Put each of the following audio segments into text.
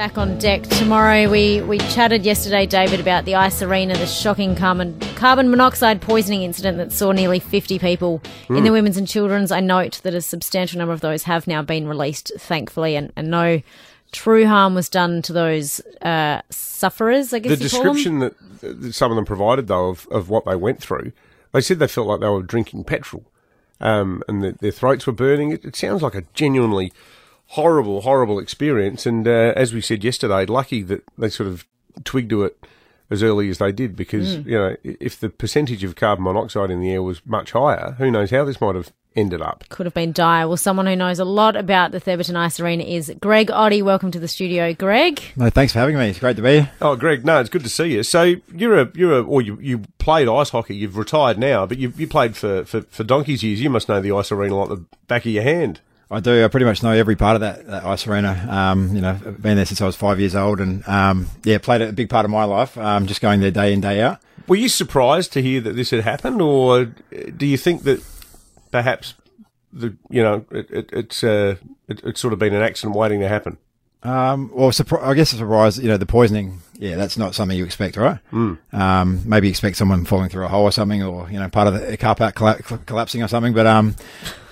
Back on deck tomorrow. We we chatted yesterday, David, about the ice arena, the shocking carbon carbon monoxide poisoning incident that saw nearly 50 people in the women's and children's. I note that a substantial number of those have now been released, thankfully, and, and no true harm was done to those uh, sufferers. I guess The you call them. description that, that some of them provided, though, of, of what they went through, they said they felt like they were drinking petrol um, and that their throats were burning. It, it sounds like a genuinely horrible, horrible experience. And uh, as we said yesterday, lucky that they sort of twigged to it as early as they did because, Mm. you know, if the percentage of carbon monoxide in the air was much higher, who knows how this might have ended up. Could have been dire. Well, someone who knows a lot about the Theberton Ice Arena is Greg Oddy. Welcome to the studio, Greg. No, thanks for having me. It's great to be here. Oh, Greg, no, it's good to see you. So you're a you're a or you you played ice hockey. You've retired now, but you you played for for for donkey's years. You must know the ice arena like the back of your hand. I do. I pretty much know every part of that, that ice arena. Um, you know, I've been there since I was five years old, and um, yeah, played a big part of my life. Um, just going there day in day out. Were you surprised to hear that this had happened, or do you think that perhaps the you know it, it, it's uh, it, it's sort of been an accident waiting to happen? Um, well, surpri- I guess a surprise. You know, the poisoning. Yeah, that's not something you expect, right? Um, maybe expect someone falling through a hole or something, or you know, part of the car park colla- collapsing or something. But um,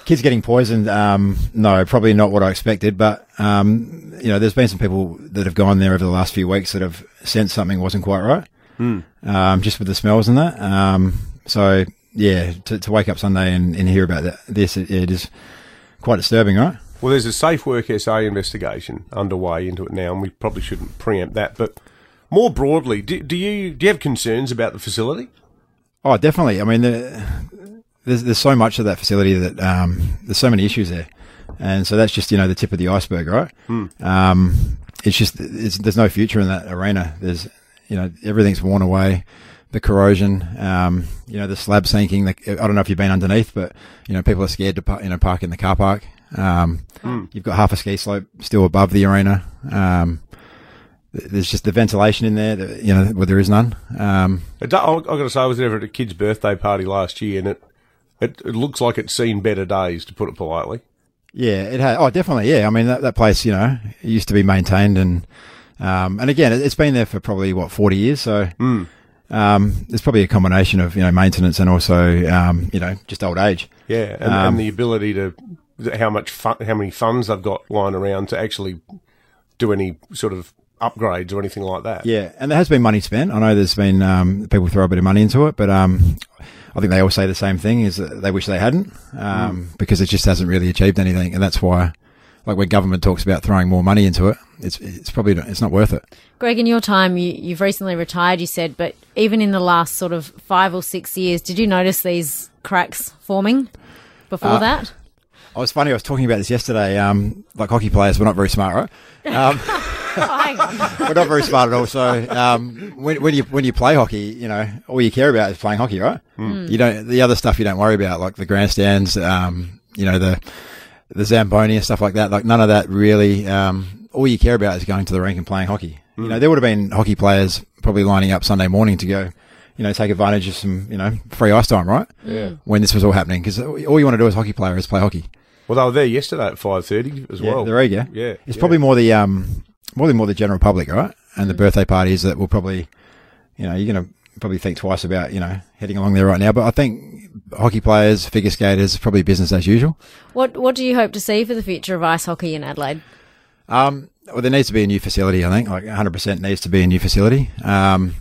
kids getting poisoned. Um, no, probably not what I expected. But um, you know, there's been some people that have gone there over the last few weeks that have sensed something wasn't quite right. Um, just with the smells and that. Um, so yeah, to, to wake up Sunday and, and hear about that, this, it, it is quite disturbing, right? Well, there's a Safe Work SA investigation underway into it now, and we probably shouldn't preempt that. But more broadly, do, do you do you have concerns about the facility? Oh, definitely. I mean, the, there's there's so much of that facility that um, there's so many issues there, and so that's just you know the tip of the iceberg, right? Um, it's just it's, there's no future in that arena. There's you know everything's worn away, the corrosion, um, you know the slab sinking. The, I don't know if you've been underneath, but you know people are scared to par- you know park in the car park. Um, You've got half a ski slope still above the arena. Um, there's just the ventilation in there, that, you know, where there is none. Um, I- I've got to say, I was there at a kid's birthday party last year, and it, it it looks like it's seen better days, to put it politely. Yeah, it has. Oh, definitely. Yeah, I mean that, that place, you know, it used to be maintained, and um, and again, it, it's been there for probably what forty years. So um, there's probably a combination of you know maintenance and also um, you know just old age. Yeah, and, Um, and the ability to how much fun, how many funds they've got lying around to actually do any sort of upgrades or anything like that. Yeah, and there has been money spent. I know there's been um, people throw a bit of money into it, but um, I think they all say the same thing: is that they wish they hadn't um, because it just hasn't really achieved anything, and that's why. Like when government talks about throwing more money into it, it's it's probably not, it's not worth it. Greg, in your time, you, you've recently retired, you said, but even in the last sort of five or six years, did you notice these cracks forming before Uh, that? I was funny. I was talking about this yesterday. Um, like hockey players, we're not very smart, right? Um, hang on. we're not very smart at all. So um, when, when you when you play hockey, you know all you care about is playing hockey, right? You don't the other stuff you don't worry about, like the grandstands, um, you know the the zamboni and stuff like that. Like none of that really. Um, all you care about is going to the rink and playing hockey. You know there would have been hockey players probably lining up Sunday morning to go. You know, take advantage of some, you know, free ice time, right? Yeah. When this was all happening, because all you want to do as a hockey player is play hockey. Well, they were there yesterday at five thirty as Yeah, well. there you go. Yeah, It's yeah. probably more the um, probably more the general public, right? And the birthday parties that will probably, you know, you're going to probably think twice about, you know, heading along there right now. But I think hockey players, figure skaters, probably business as usual. What What do you hope to see for the future of ice hockey in Adelaide? Um, well, there needs to be a new facility. I think like 100 percent needs to be a new facility. Um,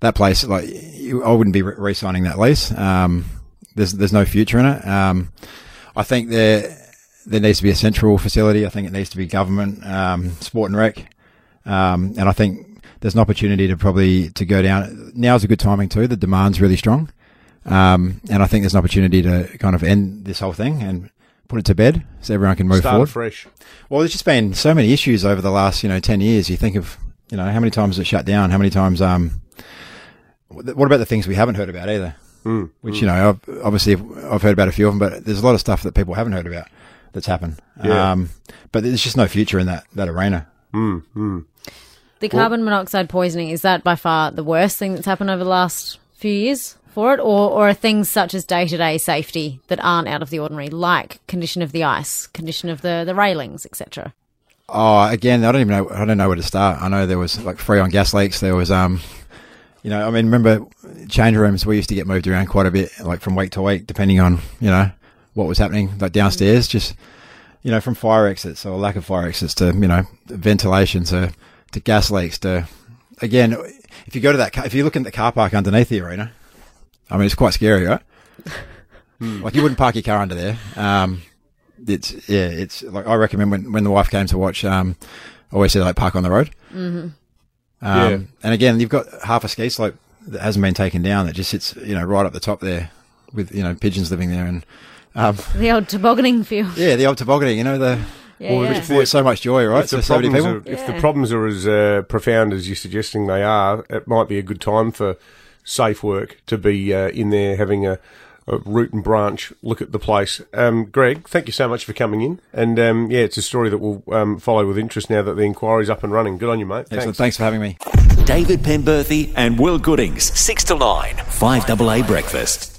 that place, like, I wouldn't be re- re-signing that lease. Um, there's there's no future in it. Um, I think there there needs to be a central facility. I think it needs to be government, um, sport and rec, um, and I think there's an opportunity to probably to go down. Now's a good timing too. The demand's really strong, um, and I think there's an opportunity to kind of end this whole thing and put it to bed so everyone can move Start forward. fresh. Well, there's just been so many issues over the last, you know, 10 years. You think of, you know, how many times it shut down, how many times, um, what about the things we haven't heard about either? Mm. Which, you know, I've, obviously I've heard about a few of them, but there's a lot of stuff that people haven't heard about that's happened. Yeah. Um, but there's just no future in that, that arena. Mm, mm. The carbon monoxide poisoning is that by far the worst thing that's happened over the last few years for it, or or are things such as day to day safety that aren't out of the ordinary, like condition of the ice, condition of the the railings, etc. Oh, again, I don't even know. I don't know where to start. I know there was like Freon gas leaks. There was, um, you know, I mean, remember change rooms? We used to get moved around quite a bit, like from week to week, depending on you know what was happening, like downstairs. Just you know, from fire exits or lack of fire exits to you know ventilation to to gas leaks to again. If you go to that, if you look in the car park underneath the arena, I mean, it's quite scary, right? like you wouldn't park your car under there. Um, it's yeah, it's like I recommend when when the wife came to watch. Um, I always said like park on the road. Mm-hmm. Um, Yeah. And again, you've got half a ski slope that hasn't been taken down that just sits you know right up the top there with you know pigeons living there and um, The old tobogganing field. yeah, the old tobogganing. You know the Yeah, Well, yeah. if which brought so much joy, right? If the, to so many problems people. are, if the problems are as uh, profound as you're suggesting they are, it might be a good time for safe work to be uh, in there having a, a root and branch look at the place. Um, Greg, thank you so much for coming in. And um, yeah, it's a story that we'll um, follow with interest now that the inquiry's up and running. Good on you, mate. Excellent. Thanks. Thanks for having me. David Penberthy and Will Goodings, 6 to 9, 5AA Breakfast.